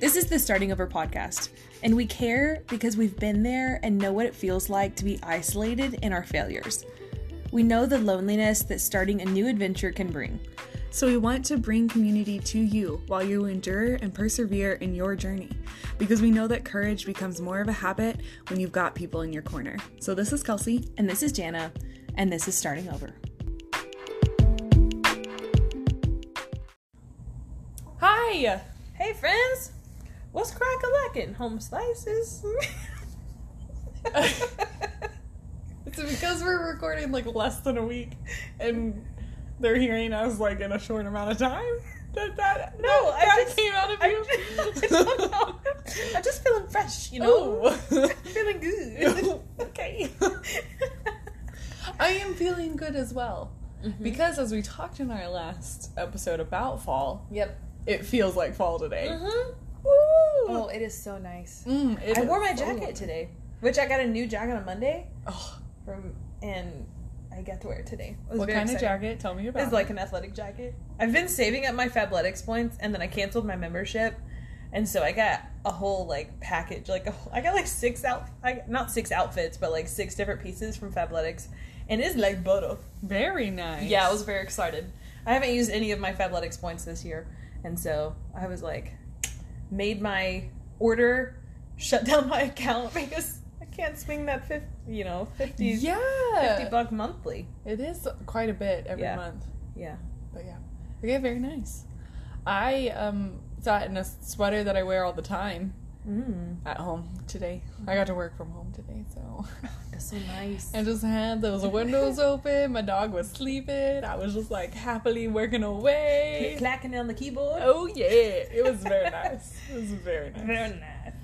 This is the Starting Over podcast, and we care because we've been there and know what it feels like to be isolated in our failures. We know the loneliness that starting a new adventure can bring. So we want to bring community to you while you endure and persevere in your journey because we know that courage becomes more of a habit when you've got people in your corner. So this is Kelsey. And this is Jana, and this is Starting Over. Hi! Hey, friends! What's crack a lacking? Home slices? It's because we're recording like less than a week and they're hearing us like in a short amount of time. That that No, that, I that just- came out of I, you. I don't know. I'm just feeling fresh, you know? Oh. feeling good. okay. I am feeling good as well. Because as we talked in our last episode about fall, yep. it feels like fall today. Mm-hmm. Oh, it is so nice. Mm, I wore my so jacket lovely. today, which I got a new jacket on Monday Oh, from, and I got to wear it today. It what kind of jacket? Tell me about. It's it. like an athletic jacket. I've been saving up my Fabletics points, and then I canceled my membership, and so I got a whole like package. Like a I got like six out, I, not six outfits, but like six different pieces from Fabletics, and it's like butter. very nice. Yeah, I was very excited. I haven't used any of my Fabletics points this year, and so I was like, made my order, shut down my account because I can't swing that fifty, you know, 50, yeah. 50 buck monthly. It is quite a bit every Yeah. month. Yeah. But yeah. Okay, very nice. I um sat in a sweater that I wear all the time Mm. at home today. I got to work from home today, so That's so nice. I just had those windows open, my dog was sleeping, I was just like happily working away. clacking on the keyboard. Oh yeah. It was very nice. It was very nice. Very nice.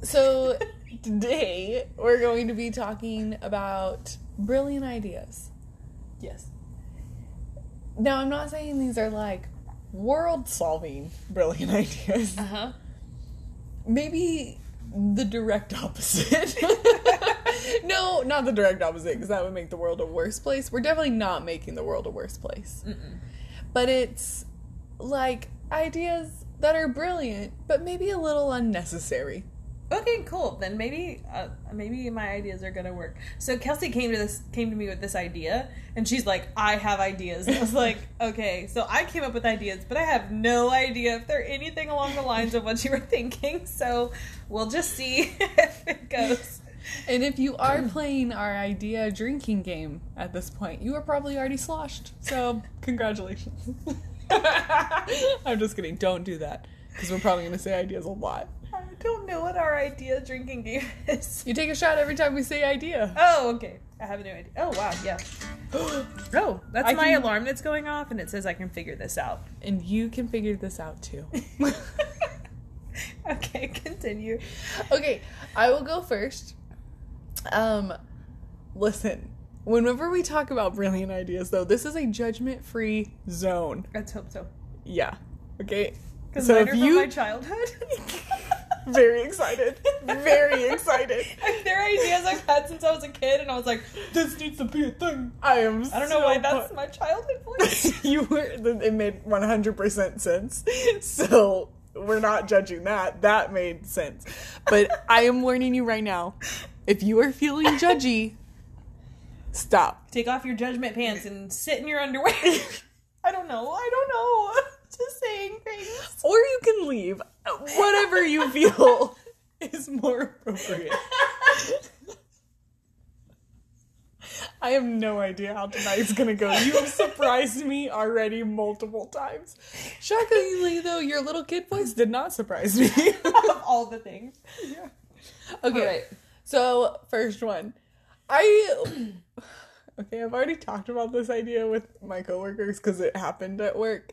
So today we're going to be talking about brilliant ideas. Yes. Now, I'm not saying these are like world solving brilliant ideas. Uh huh. Maybe the direct opposite. no, not the direct opposite, because that would make the world a worse place. We're definitely not making the world a worse place. But it's like ideas that are brilliant, but maybe a little unnecessary. Okay, cool. Then maybe, uh, maybe my ideas are gonna work. So Kelsey came to this, came to me with this idea, and she's like, "I have ideas." And I was like, "Okay." So I came up with ideas, but I have no idea if they're anything along the lines of what you were thinking. So we'll just see if it goes. And if you are playing our idea drinking game at this point, you are probably already sloshed. So, congratulations. I'm just kidding. Don't do that. Because we're probably going to say ideas a lot. Don't know what our idea drinking game is. You take a shot every time we say idea. Oh, okay. I have a new idea. Oh, wow, yeah. Oh, that's I my can- alarm that's going off, and it says I can figure this out. and you can figure this out too. okay, continue. okay, I will go first. Um, listen, whenever we talk about brilliant ideas, though, this is a judgment free zone. Let's hope so. Yeah. Okay. Because So if you my childhood. very excited, very excited. They're ideas I've had since I was a kid, and I was like, this needs to be a thing. I am. I don't know why that's my childhood voice. you were. It made one hundred percent sense. So we're not judging that. That made sense. But I am warning you right now. If you are feeling judgy, stop. Take off your judgment pants and sit in your underwear. I don't know. I don't know. Just saying things. Or you can leave. Whatever you feel is more appropriate. I have no idea how tonight's gonna go. You have surprised me already multiple times. Shockingly, though, your little kid voice did not surprise me. of all the things. Yeah. Okay, so first one. I okay, I've already talked about this idea with my coworkers because it happened at work.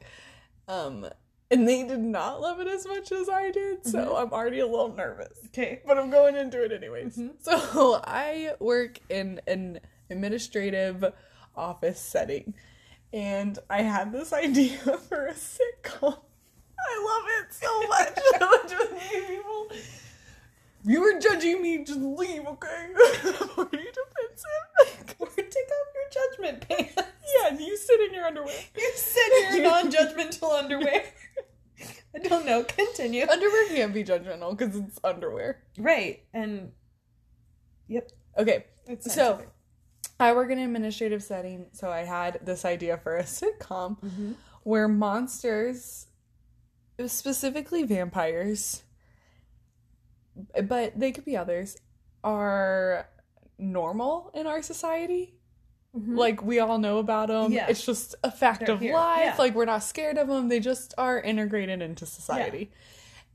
Um and they did not love it as much as I did, so I'm already a little nervous. Okay. But I'm going into it anyways. So I work in an administrative office setting, and I had this idea for a sitcom. I love it so much. I just people. You were judging me. Just leave, okay? I'm already defensive. Or take off your judgment pants. yeah, you sit in your underwear. You sit in your non-judgmental underwear. I don't know. Continue. underwear can't be judgmental because it's underwear. Right. And yep. Okay, So- I work in an administrative setting, so I had this idea for a sitcom mm-hmm. where monsters, specifically vampires, but they could be others, are normal in our society. Mm-hmm. Like we all know about them. Yeah. It's just a fact They're of here, life. yeah. Like we're not scared of them. They just are integrated into society.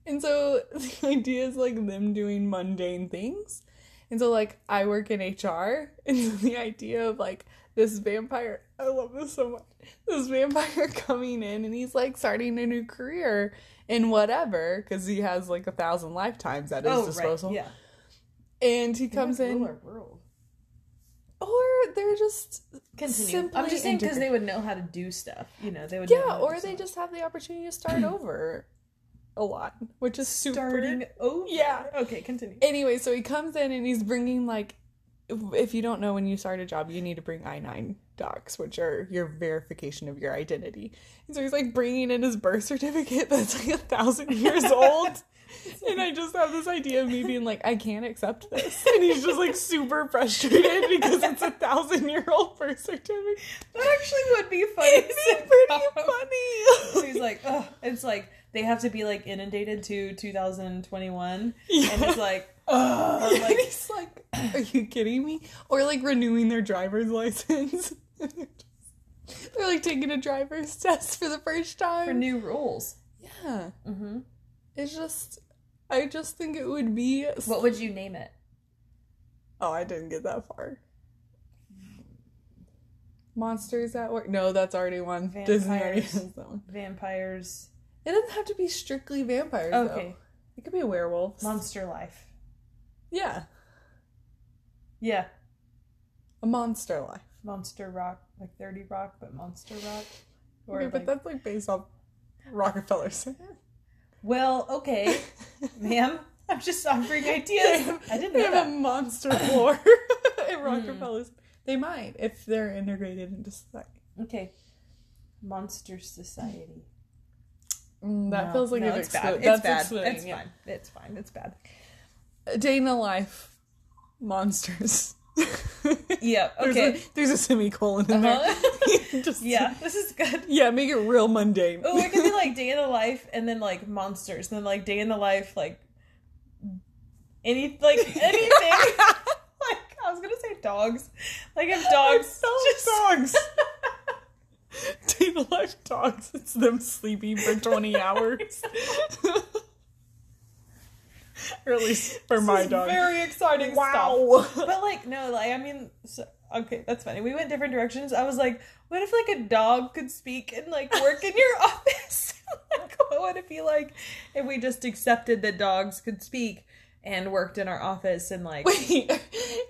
And so the idea is like them doing mundane things. And so like I work in HR, and so the idea of like this vampire, I love this so much. This vampire coming in and he's like starting a new career in whatever because he has like a thousand lifetimes at his oh, disposal. right. Yeah. And he comes in, or they're just Continue. simply I'm just saying because they would know how to do stuff. You know, they would. yeah, or they just have the opportunity to start over a lot, which is super. starting over. Yeah. Okay, continue. Anyway, so he comes in and he's bringing like, if, you don't know when you start a job, you need to bring I nine docs, which are your verification of your identity. And so he's like bringing in his birth certificate that's like a thousand years old. And I just have this idea of me being like, I can't accept this. And he's just like super frustrated because it's a thousand year old birth certificate. That actually would be funny. It'd be pretty funny. so He's like, oh, it's like they have to be like inundated to 2021, Yeah. and it's like, Ugh. Like- like, "Are you kidding me?" Or like renewing their driver's license. They're like taking a driver's test for the first time. for new rules. yeah, Mm-hmm. it's just, I just think it would be. What would you name it? Oh, I didn't get that far. Monsters at work? No, that's already one. Disney already Vampires. has that one. Vampires. It doesn't have to be strictly vampires. Okay. though. it could be werewolves. Monster Life. yeah, Yeah. a monster life. Monster Rock, like 30 Rock, but Monster Rock. Or Okay, but like- that's like based off Rockefeller well, okay, ma'am. I'm just offering ideas. I didn't They have a monster floor at hmm. Rockefeller's. They might if they're integrated into society. Okay. Monster Society. Mm, that No, feels like no, it's bad. It's that's bad. It's yeah. fine. It's fine. It's bad. A Day in the life, monsters. Yeah. There's Okay. a, there's a semicolon in Uh-huh. there. Just yeah, this is good. yeah, make it real mundane. Oh, we could do like day in the life and then like monsters, and then like day in the life like any like anything. like I was gonna say dogs. Like if dogs dogs. Day the life dogs. It's them sleeping for 20 hours. or at least for This my dog. Very exciting wow. stuff. But like no, like I mean, so, okay, that's funny. We went different directions. I was like, what if like a dog could speak and like work in your office? like, what would it be like if we just accepted that dogs could speak and worked in our office and like Wait,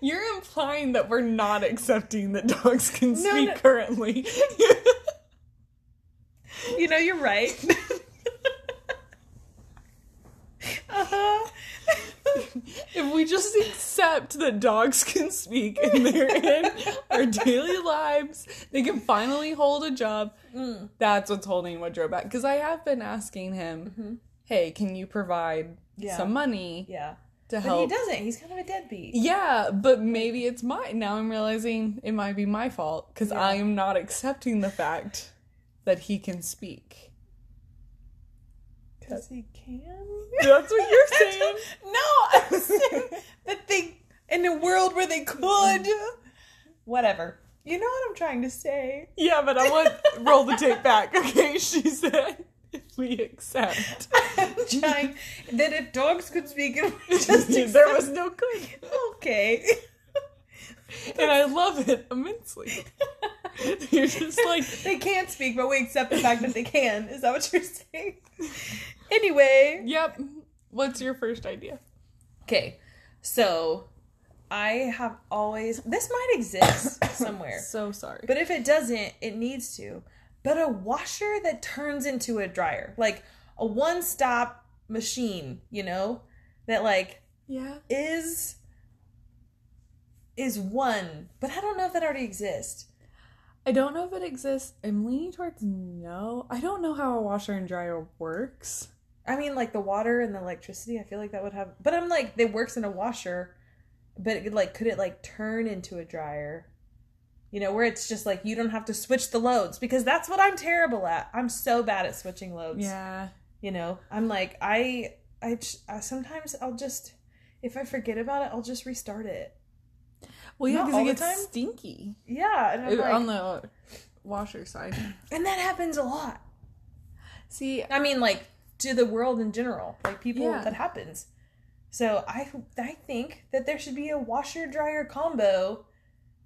you're implying that we're not accepting that dogs can No, speak no. currently. You know you're right. uh-huh. if we just accept that dogs can speak and they're in our daily lives, they can finally hold a job. Mm. That's what's holding Woodrow back. Because I have been asking him, hey, can you provide Mm-hmm. Yeah. some money Yeah. to But help? he doesn't. He's kind of a deadbeat. Yeah, but maybe it's mine. Now I'm realizing it might be my fault because Yeah. I am not accepting the fact that he can speak. Because he can. That's what you're saying. no, I'm saying that they, in a world where they could. Whatever. You know what I'm trying to say. Yeah, but I want roll the tape back. Okay, she said if we accept. I'm trying that if dogs could speak, and we just there was no good, okay. and I love it immensely. You're just like they can't speak, but we accept the fact that they can. Is that what you're saying? Anyway, Yep. What's your first idea? okay. So, I have always this might exist somewhere. So sorry. But if it doesn't, it needs to. But a washer that turns into a dryer, like a one stop machine, you know, that like yeah. is is one. But I don't know if that already exists. I don't know if it exists. I'm leaning towards no. I don't know how a washer and dryer works. I mean, like the water and the electricity. I feel like that would have. But I'm like, it works in a washer. But it, like, could it like turn into a dryer? You know, where it's just like you don't have to switch the loads because that's what I'm terrible at. I'm so bad at switching loads. Yeah. You know, I'm like I I, I sometimes I'll just if I forget about it, I'll just restart it. Well, yeah, because it gets time. stinky Yeah, and I'm like, on the washer side. and that happens a lot. See, I mean, like to the world in general, like people Yeah. that happens. So I I think that there should be a washer dryer combo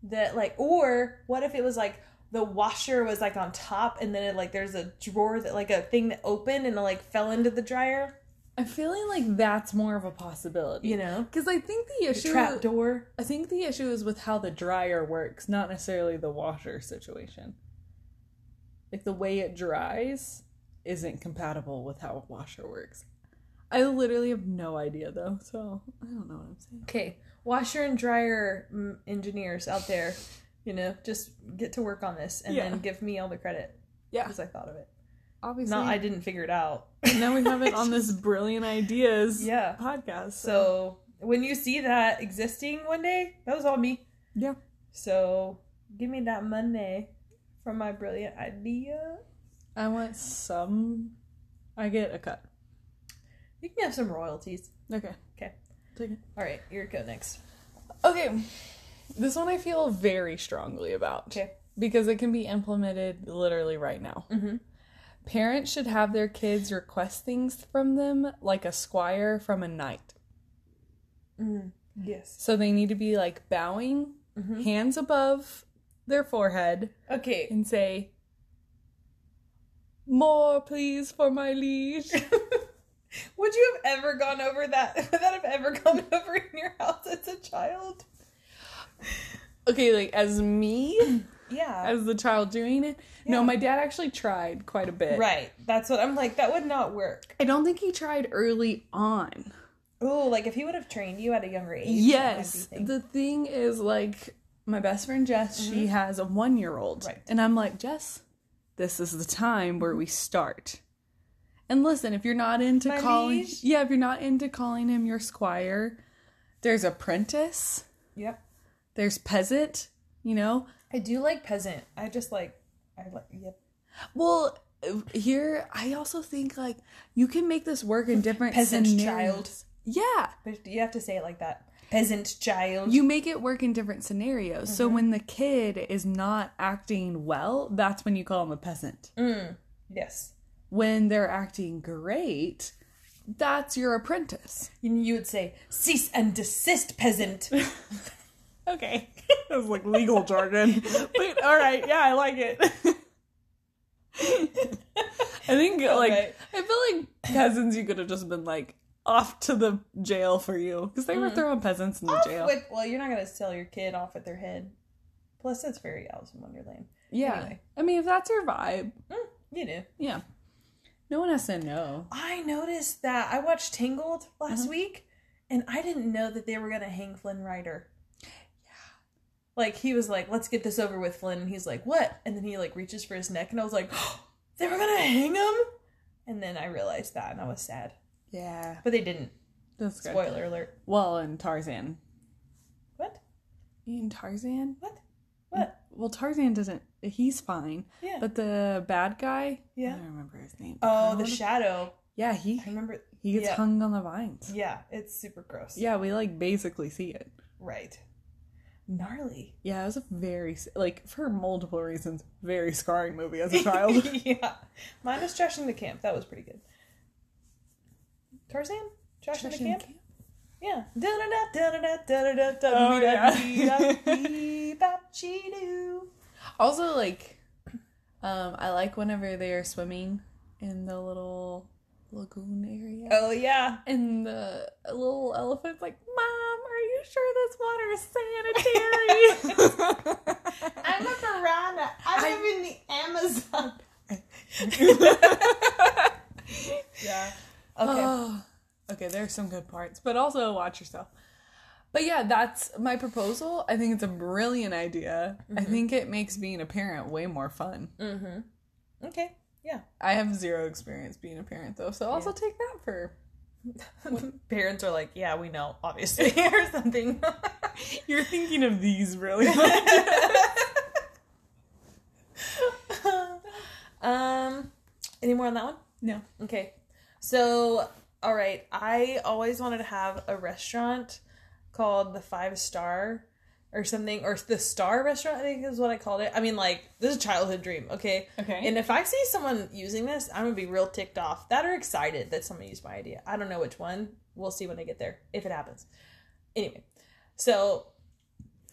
that like or what if it was like the washer was like on top and then it, like there's a drawer that like a thing that opened and it like fell into the dryer, I'm feeling like that's more of a possibility. you know? Because I think the issue, Trap door. I think the issue is with how the dryer works, not necessarily the washer situation. Like the way it dries isn't compatible with how a washer works. I literally have no idea though, so I don't know what I'm saying. Okay, washer and dryer mm, engineers out there, you know, just get to work on this and Yeah. then give me all the credit Yeah, because I thought of it. Obviously. No, I didn't figure it out. And now we have it on this brilliant ideas Yeah. podcast. So when you see that existing one day, that was all me. yeah, So give me that money from my brilliant idea. I want some. I get a cut. You can have some royalties. Okay. Okay. Take it. All right, your go next. Okay. This one I feel very strongly about. Okay. Because it can be implemented literally right now. Mm-hmm. Parents should have their kids request things from them like a squire from a knight. Mm. Yes. So they need to be like bowing, Mhm. hands above their forehead, Okay. and say, More, please, for my liege. Would you have ever gone over that? Would that have ever gone over in your house as a child? okay, like as me, Yeah. as the child doing it. No, my dad actually tried quite a bit. right. That's what I'm like. That would not work. I don't think he tried early on. Oh, like if he would have trained you at a younger age. Yes. The thing is, like, my best friend Jess, she has a one year old. Mm-hmm. Right. And I'm like, Jess, this is the time where we start. And listen, if you're not into My calling, yeah, if you're not into calling him your squire, there's apprentice, Yep. there's peasant, you know. I do like peasant. I just like. I like. Yep. Well, here I also think like you can make this work in different Peasant scenarios. child. Yeah, But you have to say it like that. Peasant child. you make it work in different scenarios. So Mm-hmm. when the kid is not acting well, that's when you call him a peasant. Mm. Yes. When they're acting great, that's your apprentice. You would say cease and desist, peasant. Okay. that was like legal jargon. but all right, yeah, I like it. I think like Okay. I feel like peasants you could have just been like off to the jail for you because they were throwing peasants in the Off jail. with- well, you're not gonna sell your kid off with their head. Plus, that's very Alice in Wonderland. yeah. anyway. I mean, if that's your vibe, Mm, you know. yeah. No one has to know. I noticed that I watched Tangled last Uh-huh. week, and I didn't know that they were gonna hang Flynn Rider. Like he was like, "Let's get this over with, Flynn," and he's like, "What?" And then he like reaches for his neck, and I was like, oh, "They were gonna hang him." And then I realized that, and I was sad, Yeah. but they didn't. That's good. Spoiler alert. Well, in Tarzan. What? In Tarzan? What? What? Well, Tarzan doesn't. He's fine. Yeah. But the bad guy. Yeah. I don't remember his name. oh, the shadow. Yeah, he I remember. he gets yeah. hung on the vines. Yeah, it's super gross. Yeah, we like basically see it. Right. Gnarly. Yeah, it was a very like for multiple reasons very scarring movie as a child. yeah. Mine was Trash in the Camp. That was pretty good. Tarzan? Trash, in the Camp? Yeah. Da-da-da, da-da-da, Oh, yeah. Also, like, um, I like whenever they are swimming in the little lagoon area. Oh, yeah. And the little elephant's like, Mom, are you sure this water is sanitary? I'm a piranha. I live in the Amazon. yeah. Okay. Oh, okay, there's some good parts, but also watch yourself. But yeah, that's my proposal. I think it's a brilliant idea. I think it makes being a parent way more fun. Mm-hmm. Okay. Yeah. I have zero experience being a parent though, so I'll also take that for Parents are like, yeah, we know, obviously, or something. You're thinking of these really um, any more on that one? no. Okay. So, all right. I always wanted to have a restaurant called the Five Star or something, or the Star Restaurant, I think is what I called it. I mean, like, this is a childhood dream, okay? Okay. And if I see someone using this, I'm to be real ticked off. That are excited that someone used my idea. I don't know which one. We'll see when I get there, if it happens. Anyway, so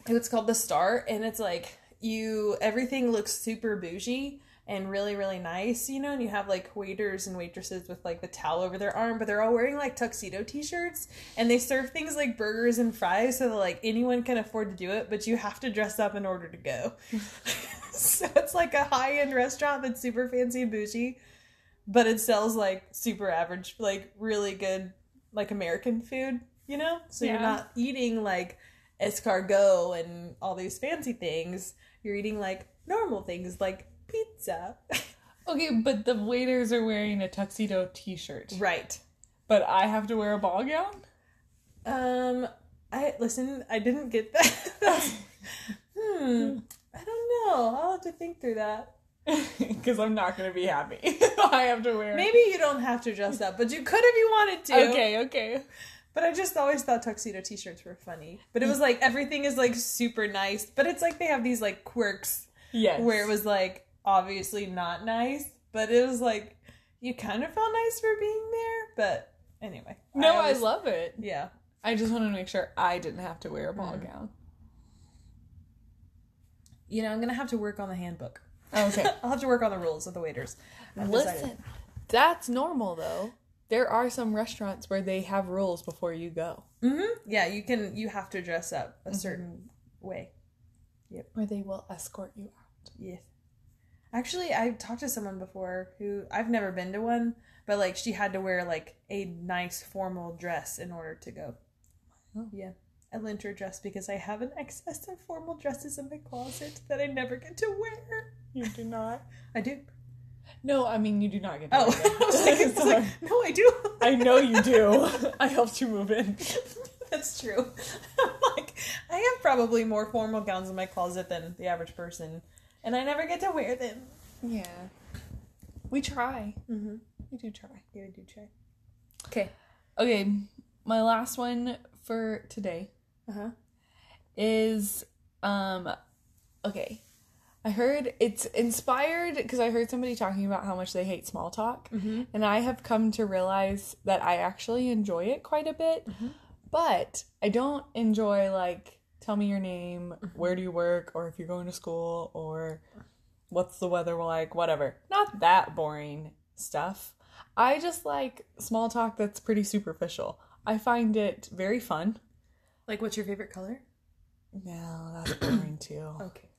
it's called the Star, and it's like you, everything looks super bougie and really really nice you know and you have like waiters and waitresses with like the towel over their arm but they're all wearing like tuxedo t-shirts and they serve things like burgers and fries so that like anyone can afford to do it but you have to dress up in order to go. So it's like a high-end restaurant that's super fancy and bougie but it sells like super average like really good like american food you know? So Yeah. you're not eating like escargot and all these fancy things. You're eating like normal things like pizza Okay, but the waiters are wearing a tuxedo t-shirt. right But I have to wear a ball gown? um i listen i didn't get that hmm i don't know i'll have to think through that Because I'm not going to be happy. I have to wear maybe you don't have to dress up but you could if you wanted to Okay, okay. But I just always thought tuxedo t-shirts were funny. But it was like everything is like super nice, but it's like they have these like quirks Yes. where it was like obviously not nice, but it was like you kind of felt nice for being there. But anyway, No, I, always- love it. Yeah, I just wanted to make sure I didn't have to wear a ball Mm. gown. you know I'm gonna have to work on the handbook. Okay. I'll have to work on the rules of the waiters. I've decided. Listen, that's normal though. There are some restaurants where they have rules before you go. Mm-hmm. Yeah, you can. You have to dress up a certain way. Yep. Or they will escort you out. Yes. Actually, I talked to someone before who I've never been to one, but like she had to wear like a nice formal dress in order to go. Oh. Yeah. I lent her a dress because I have an excess of formal dresses in my closet that I never get to wear. You do not. I do. No, I mean you do not get to Oh. I was like, I was like, no, I do. I know you do. I helped you move in. That's true. I'm like, I have probably more formal gowns in my closet than the average person, and I never get to wear them. Yeah. We try. Mm-hmm. We do try. Yeah, I do try. Okay. Okay, my last one for today Uh huh. is um okay. I heard it's inspired because I heard somebody talking about how much they hate small talk. Mm-hmm. And I have come to realize that I actually enjoy it quite a bit. Mhm. But I don't enjoy like tell me your name, where do you work, or if you're going to school, or what's the weather like, whatever. Not that boring stuff. I just like small talk that's pretty superficial. I find it very fun. Like, what's your favorite color? No, that's boring too. Okay.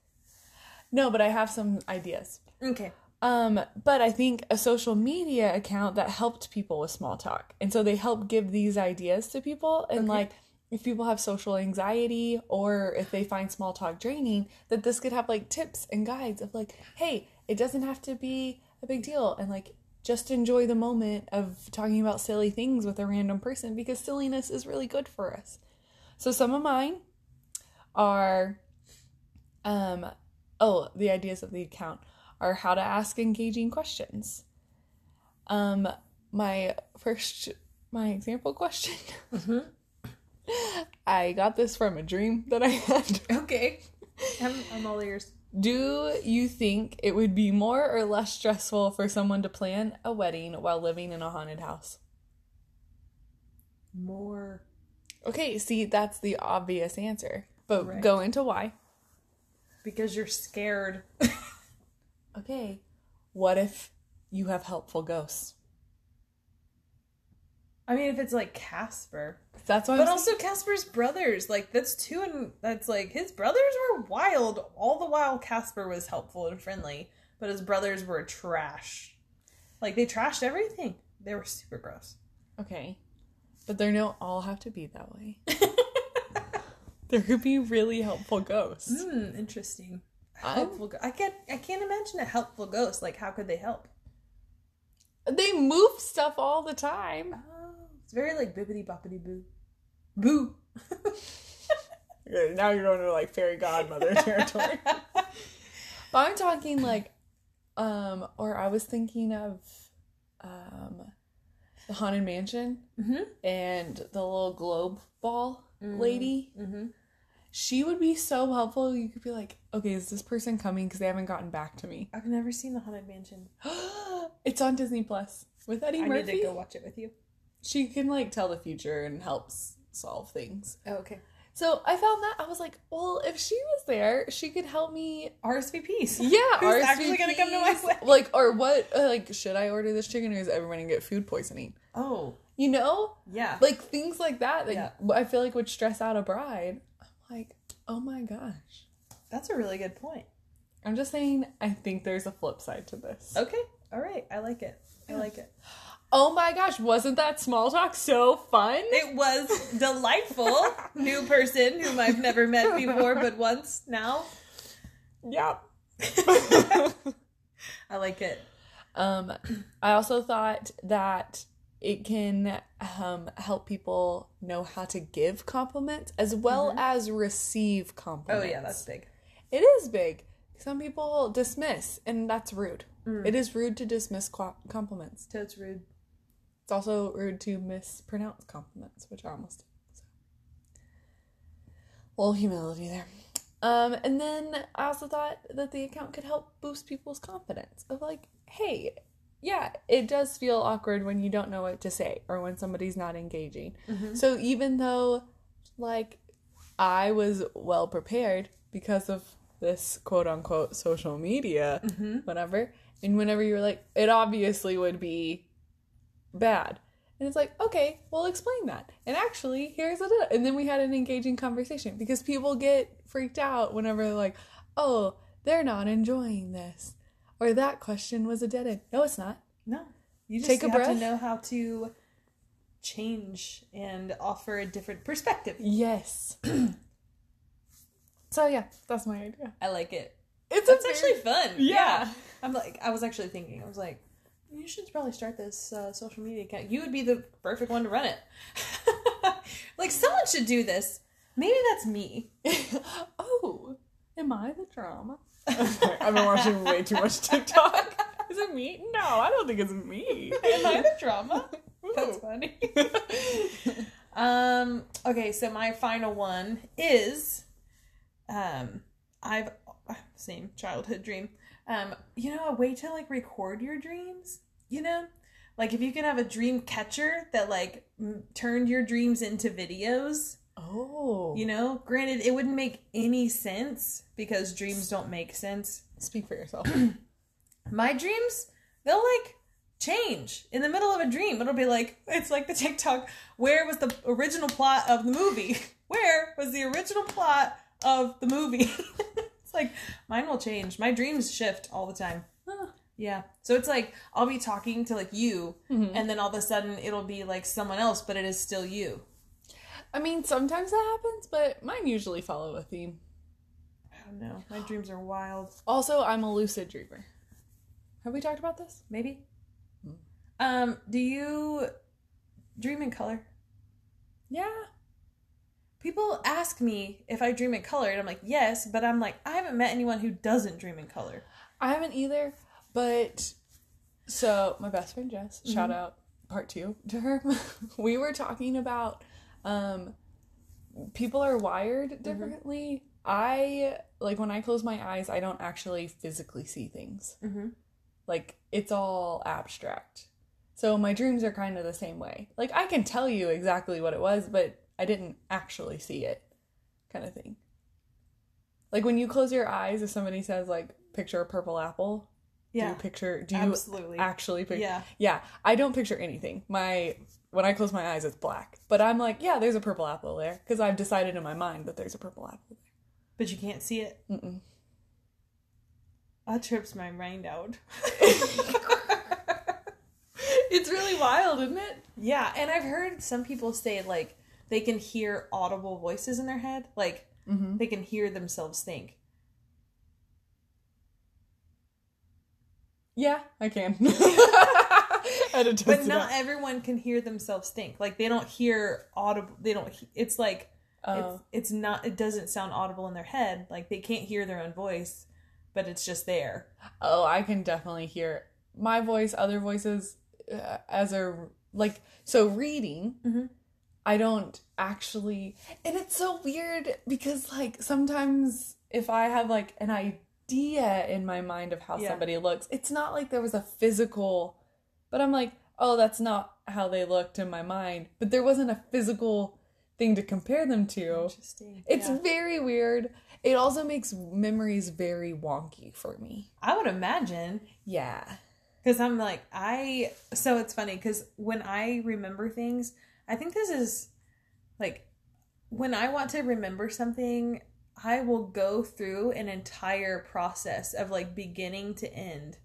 No, but I have some ideas. Okay. Um, but I think a social media account that helped people with small talk. And so they help give these ideas to people and Okay. like if people have social anxiety or if they find small talk draining, that this could have like tips and guides of like, hey, it doesn't have to be a big deal and like just enjoy the moment of talking about silly things with a random person because silliness is really good for us. So some of mine are um oh, the ideas of the account are how to ask engaging questions. Um, my first, my example question. Mm-hmm. I got this from a dream that I had. Okay. I'm, I'm all ears. Do you think it would be more or less stressful for someone to plan a wedding while living in a haunted house? More. Okay, see, that's the obvious answer. But Right. go into why. Because you're scared. Okay, what if you have helpful ghosts? I mean, if it's like Casper. That's why. But I'm also Casper's brothers. Like, that's two and that's like his brothers were wild. All the while, Casper was helpful and friendly, but his brothers were trash. Like, they trashed everything. They were super gross. Okay. But they don't all have to be that way. there could be really helpful ghosts. Hmm, interesting. Helpful. Go- I can't. I can't imagine a helpful ghost. Like, how could they help? They move stuff all the time. It's very like bibbity boppity boo. Boo. Now you're going to like fairy godmother territory. but I'm talking like, um, or I was thinking of, um, the haunted mansion mm-hmm. and the little globe ball lady. Mm-hmm. She would be so helpful. You could be like, okay, is this person coming? Because they haven't gotten back to me. I've never seen the Haunted Mansion. it's on Disney Plus with Eddie I Murphy. need to go watch it with you. She can like tell the future and helps solve things. Oh, okay. So I found that I was like, well, if she was there, she could help me. RSVPs. Yeah, Who's actually gonna come to my RSVPs. wedding? Like, or what? Uh, like, should I order this chicken, or is everyone gonna get food poisoning? Oh, You know, yeah. like things like that. That Yeah. I feel like would stress out a bride. I'm like, oh my gosh. That's a really good point. I'm just saying. I think there's a flip side to this. Okay. All right. I like it. I like it. Oh my gosh, wasn't that small talk so fun? It was delightful. New person whom I've never met before, but once now. Yeah. I like it. Um, I also thought that it can um, help people know how to give compliments as well as receive compliments. Oh yeah, that's big. it is big. Some people dismiss, and that's rude. Mm. It is rude to dismiss compliments. Toad's rude. It's also rude to mispronounce compliments, which I almost did. So. A little humility there. Um, and then I also thought that the account could help boost people's confidence of like, hey, yeah, it does feel awkward when you don't know what to say or when somebody's not engaging. So even though, like, I was well prepared because of this quote unquote social media, whatever, and whenever you were like, it obviously would be bad. And it's like, okay, we'll explain that. And actually, here's a. And then we had an engaging conversation because people get freaked out whenever they're like, oh, they're not enjoying this. Or that question was a dead end. No, it's not. No, you just Take a have breath. to know how to change and offer a different perspective. Yes. so, yeah, that's my idea. I like it. It's actually fun. Yeah. I'm like, I was actually thinking, I was like, you should probably start this uh, social media account. You would be the perfect one to run it. like, someone should do this. Maybe that's me. oh, am I the drama? I've been watching way too much TikTok. Is it me? No, I don't think it's me. Am I the drama? That's funny. um. Okay, so my final one is, um, I've same childhood dream. Um, you know, a way to like record your dreams. You know, like if you could have a dream catcher that like m- turned your dreams into videos. Oh. You know, granted, it wouldn't make any sense because dreams don't make sense Speak for yourself. my dreams they'll like change in the middle of a dream it'll be like it's like the tiktok where was the original plot of the movie where was the original plot of the movie it's like mine will change my dreams shift all the time Huh. yeah so it's like i'll be talking to like you Mhm. and then all of a sudden it'll be like someone else but it is still you I mean, sometimes that happens, but mine usually follow a theme. i don't know my dreams are wild Also, I'm a lucid dreamer. Have we talked about this? maybe Hmm. um do you dream in color Yeah. People ask me if I dream in color, and I'm like, yes, but I'm like, I haven't met anyone who doesn't dream in color. I haven't either, but so my best friend Jess, shout out part two to her. we were talking about um people are wired differently. I like when I close my eyes, I don't actually physically see things. Mm-hmm. Like it's all abstract. So my dreams are kind of the same way. Like I can tell you exactly what it was, but I didn't actually see it, kind of thing. Like when you close your eyes, if somebody says like picture a purple apple, do Yeah, you picture? Do you absolutely. actually picture? yeah, Yeah, I don't picture anything. My when I close my eyes, it's black. But I'm like, yeah, there's a purple apple there because I've decided in my mind that there's a purple apple there. but you can't see it. Mm-mm. That trips my mind out. It's really wild, isn't it? yeah, and I've heard some people say like they can hear audible voices in their head, like Mm-hmm. they can hear themselves think. Yeah, I can. but not everyone can hear themselves think. Like they don't hear audible. They don't. he- It's like Oh. it's, it's not. It doesn't sound audible in their head. Like they can't hear their own voice, but it's just there. Oh, I can definitely hear my voice, other voices uh, as a like so reading. Mhm. I don't actually, and it's so weird because like sometimes if I have like an idea in my mind of how Yeah. somebody looks, it's not like there was a physical, but I'm like, oh, that's not how they looked in my mind, but there wasn't a physical thing to compare them to. Interesting. It's Yeah. very weird. It also makes memories very wonky for me. I would imagine Yeah. because I'm like I. So it's funny because when I remember things, I think this is like when I want to remember something. I will go through an entire process of like beginning to end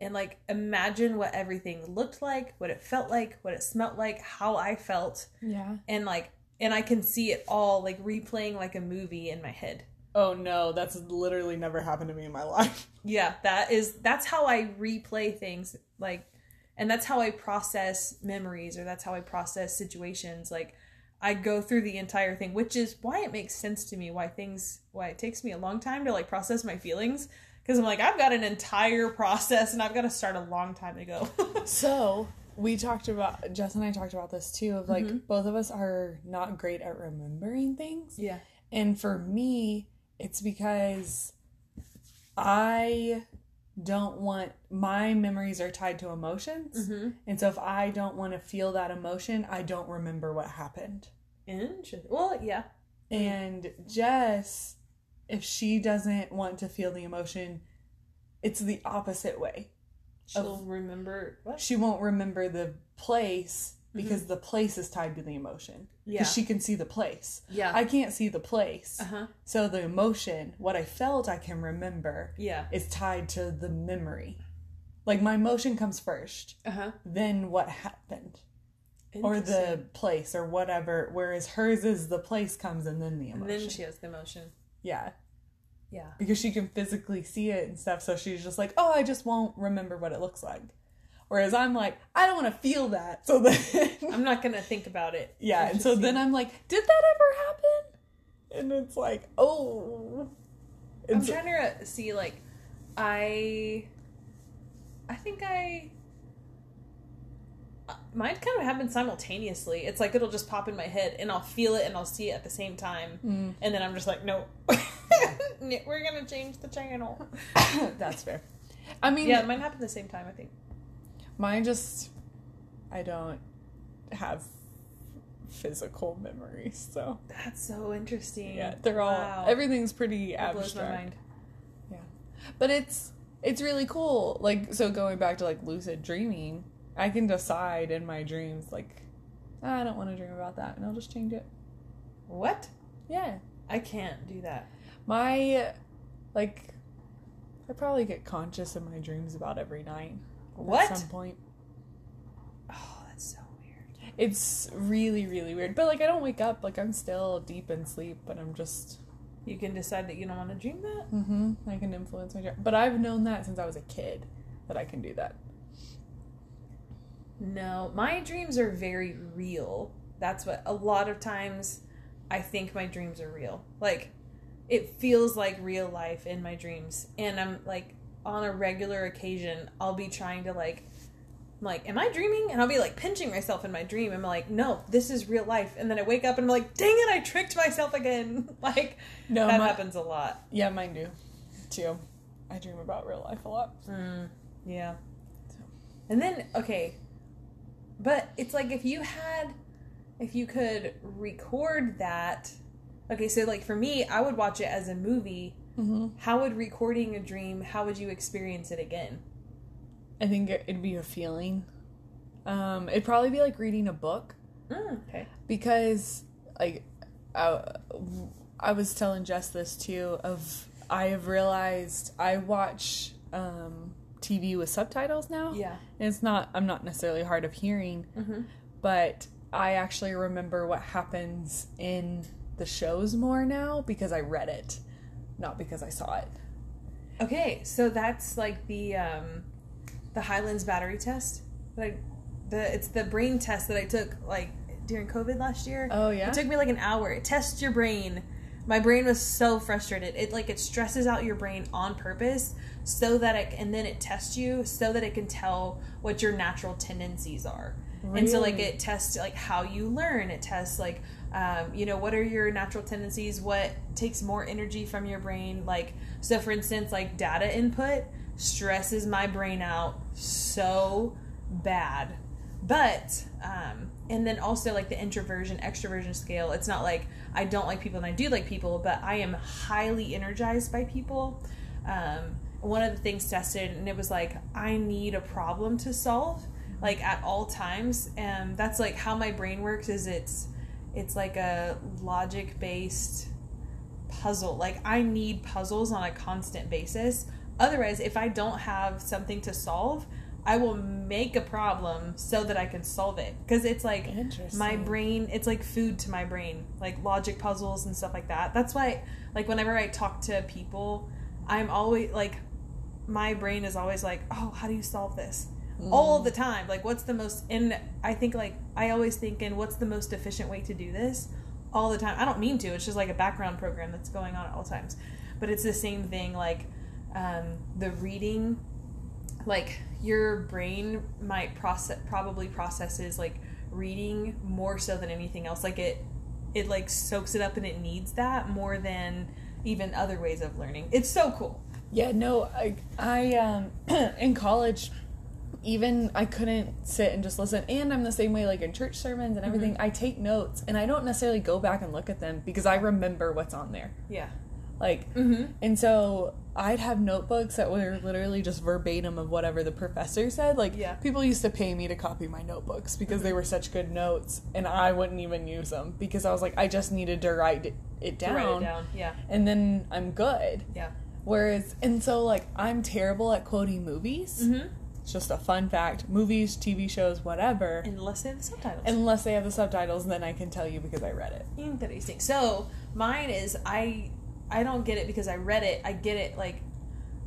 and like imagine what everything looked like, what it felt like, what it smelt like, how I felt, Yeah. and like and I can see it all like replaying like a movie in my head. Oh no, that's literally never happened to me in my life. Yeah, that is that's how I replay things like and that's how I process memories or that's how I process situations like I go through the entire thing, which is why it makes sense to me why things why it takes me a long time to like process my feelings because I'm like I've got an entire process and I've got to start a long time ago. So we talked about Jess and I talked about this too of like mm-hmm. both of us are not great at remembering things. yeah. And for me, it's because I don't want my memories are tied to emotions. Mm-hmm. And so if I don't want to feel that emotion, I don't remember what happened. Interesting. Well, yeah. And Jess, if she doesn't want to feel the emotion, it's the opposite way. She'll remember what? She won't remember the place because the place is tied to the emotion. Yeah. Because she can see the place. Yeah. I can't see the place. uh-huh. So the emotion, what I felt I can remember, Yeah. is tied to the memory. Like my emotion comes first, Uh-huh. then what happened. Or the place or whatever. Whereas hers is the place comes and then the and emotion. then she has the emotion. yeah. Yeah. because she can physically see it and stuff. So she's just like, oh, I just won't remember what it looks like. Whereas I'm like, I don't want to feel that. So then, I'm not gonna think about it. yeah. And so then I'm like, did that ever happen? And it's like, oh. I'm It's, trying to see like I I think I uh, mine kind of happens simultaneously. It's like it'll just pop in my head and I'll feel it and I'll see it at the same time. Mm. And then I'm just like, no. We're going to change the channel. that's fair. I mean, Yeah, mine happened the same time, I think. Mine just, I don't have physical memories. So That's so interesting. yeah, they're all, Wow. everything's pretty That blows abstract. my mind. Yeah. But it's it's really cool like so going back to like lucid dreaming i can decide in my dreams like "Ah, i don't want to dream about that and i'll just change it What? yeah I can't do that. my like i probably get conscious in my dreams about every night What? at some point Oh, that's so weird. it's really really weird but like i don't wake up like i'm still deep in sleep but i'm just You can decide that you don't want to dream that? mm-hmm i can influence my dream but i've known that since i was a kid that i can do that No, my dreams are very real. That's what a lot of times I think my dreams are real. Like it feels like real life in my dreams. And I'm like on a regular occasion, I'll be trying to like I'm like, am I dreaming? And I'll be like pinching myself in my dream. I'm like, no, this is real life. And then I wake up and I'm like, dang it, I tricked myself again. like no that my- happens a lot. Yeah, mine do. Too. I dream about real life a lot. Mm, yeah. And then okay, but it's like if you had, if you could record that. Okay, so like for me, I would watch it as a movie. Mm-hmm. How would recording a dream? How would you experience it again? I think it- it'd be a feeling. Um, it'd probably be like reading a book Mm, okay. because, like, I, I was telling Jess this too. Of I have realized I watch um, TV with subtitles now. Yeah. and it's not. I'm not necessarily hard of hearing, Mm-hmm. but I actually remember what happens in the shows more now because I read it, not because I saw it. Okay, so that's like the um, the Highlands battery test. Like the it's the brain test that I took like during COVID last year. Oh, yeah? It took me like an hour. It tests your brain. My brain was so frustrated. It like it stresses out your brain on purpose so that it and then it tests you so that it can tell what your natural tendencies are. And so like it tests like how you learn. It tests like um, you know what are your natural tendencies, what takes more energy from your brain. Like so for instance, like data input stresses my brain out so bad. But um and then also like the introversion extroversion scale it's not like i don't like people and i do like people but i am highly energized by people. Um one of the things tested and it was like i need a problem to solve like at all times and that's like how my brain works is it's it's like a logic based puzzle. Like I need puzzles on a constant basis. Otherwise, if I don't have something to solve, I will make a problem so that I can solve it. Because it's like my brain, it's like food to my brain, like logic puzzles and stuff like that. That's why, like, whenever I talk to people, I'm always like, my brain is always like, oh, how do you solve this? All the time. Like, what's the most, and I think, like, I always think in what's the most efficient way to do this all the time. I don't mean to, it's just like a background program that's going on at all times. But it's the same thing, like, um, the reading, like, your brain might process, probably processes, like, reading more so than anything else. Like, it, it, like, soaks it up and it needs that more than even other ways of learning. It's so cool. Yeah, no, I, I um, in college, even I couldn't sit and just listen. And I'm the same way, like in church sermons and everything. I take notes, and I don't necessarily go back and look at them because I remember what's on there. Yeah. Like, Mm-hmm. and so I'd have notebooks that were literally just verbatim of whatever the professor said. Like, Yeah. people used to pay me to copy my notebooks because they were such good notes, and I wouldn't even use them because I was like, I just needed to write it, it down, write it down. Yeah. and then I'm good. Yeah. Whereas, and so like I'm terrible at quoting movies. Mm-hmm. It's just a fun fact. Movies, TV shows, whatever. Unless they have the subtitles. Unless they have the subtitles, then I can tell you because I read it. Interesting. So mine is I I don't get it because I read it. I get it like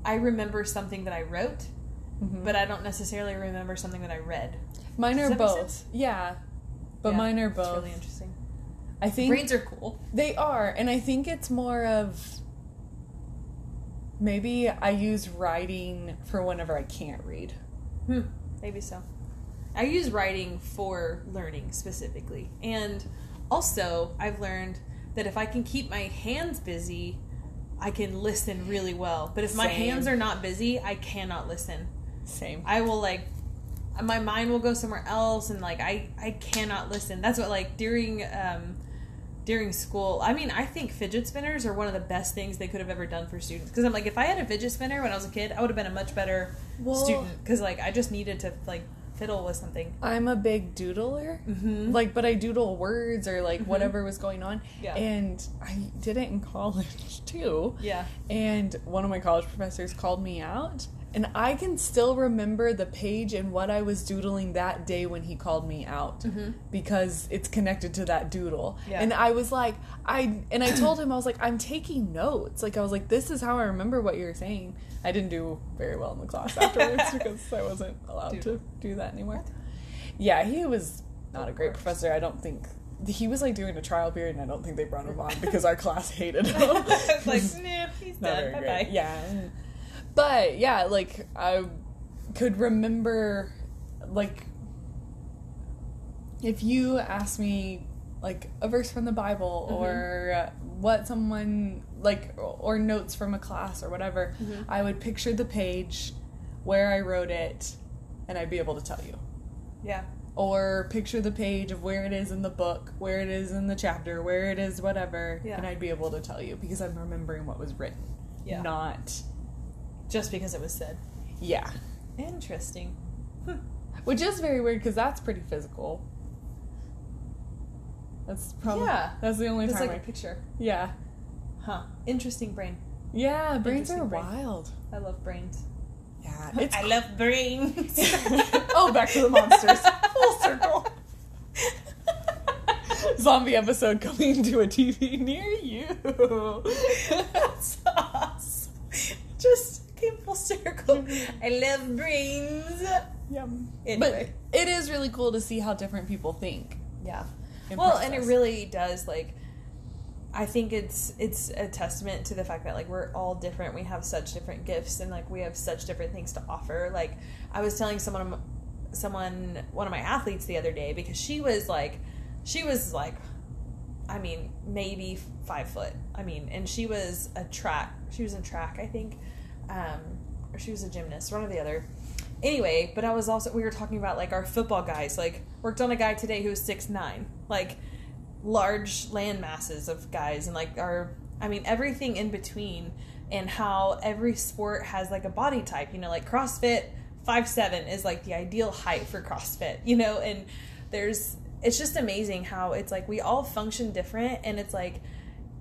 I remember something that I wrote, Mhm. but I don't necessarily remember something that I read. Mine are both. Yeah. But Yeah, mine are both. really interesting. I think Brains are cool. they are, and I think it's more of maybe I use writing for whenever I can't read. Hmm. Maybe so. I use writing for learning specifically. And also, I've learned that if I can keep my hands busy, I can listen really well. But if my hands are not busy, I cannot listen. Same. I will like my mind will go somewhere else and like I I cannot listen. That's what like during um during school. I mean, I think fidget spinners are one of the best things they could have ever done for students because I'm like if I had a fidget spinner when I was a kid, I would have been a much better Well- student cuz like I just needed to like fiddle with something. I'm a big doodler. Mhm. Like, but I doodle words or like whatever was going on. Yeah. And I did it in college too. Yeah. And one of my college professors called me out. And I can still remember the page and what I was doodling that day when he called me out Mhm. because it's connected to that doodle. Yeah. And I was like, I and I told him I was like, I'm taking notes. Like I was like, this is how I remember what you're saying. I didn't do very well in the class afterwards because I wasn't allowed to do that anymore. Yeah, he was not a great professor. I don't think he was like doing a trial period, and I don't think they brought him on because our class hated him. It's like, nah, he's Not done. Bye bye. Yeah. But yeah, like I could remember like if you asked me like a verse from the Bible Mhm. or what someone like or notes from a class or whatever, Mhm. I would picture the page where I wrote it and I'd be able to tell you. Yeah. Or picture the page of where it is in the book, where it is in the chapter, where it is whatever, Yeah. and I'd be able to tell you because I'm remembering what was written. Yeah. Not Just because it was said. yeah. Interesting. Which is very weird because that's pretty physical. That's probably Yeah. That's the only It's time like I a picture. yeah Huh. Interesting brain. yeah brains are brain. wild. I love brains. Yeah, it's I love brains. oh back to the monsters full circle. Zombie episode coming to a TV near you. That's awesome. Just circle. I love brains. Yeah. Anyway. But it is really cool to see how different people think. Yeah. Well, and it really does like I think it's it's a testament to the fact that like we're all different. We have such different gifts and like we have such different things to offer. Like I was telling someone someone one of my athletes the other day because she was like she was like I mean maybe 5 foot. I mean, and she was a track. She was in track, I think. Um or she was a gymnast, one or the other. Anyway, but I was also we were talking about like our football guys. Like worked on a guy today who was six nine. Like large land masses of guys and like our I mean everything in between and how every sport has like a body type, you know, like CrossFit five seven is like the ideal height for CrossFit, you know, and there's it's just amazing how it's like we all function different and it's like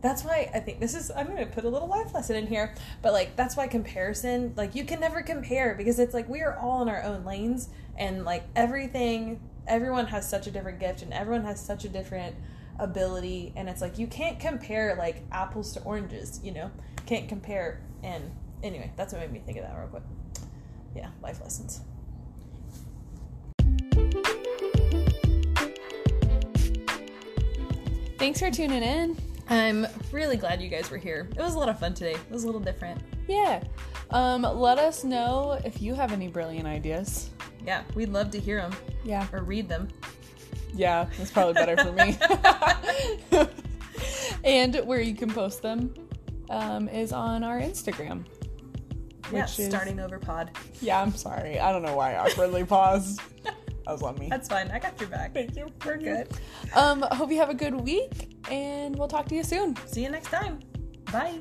that's why I think this is I'm gonna put a little life lesson in here, but like that's why comparison like you can never compare because it's like we are all in our own lanes and like everything everyone has such a different gift and everyone has such a different ability and it's like you can't compare like apples to oranges, you know? Can't compare and anyway, that's what made me think of that real quick. Yeah, life lessons. Thanks for tuning in. I'm really glad you guys were here. It was a lot of fun today. It was a little different. Yeah. Um, let us know if you have any brilliant ideas. Yeah, we'd love to hear them Yeah. or read them. Yeah, that's probably better for me. and where you can post them um, is on our Instagram. Yeah, Which is- starting over pod. Yeah, I'm sorry. I don't know why I awkwardly paused. That was on me. That's fine. I got your back. Thank you. We're good. Um, hope you have a good week, and we'll talk to you soon. See you next time. Bye.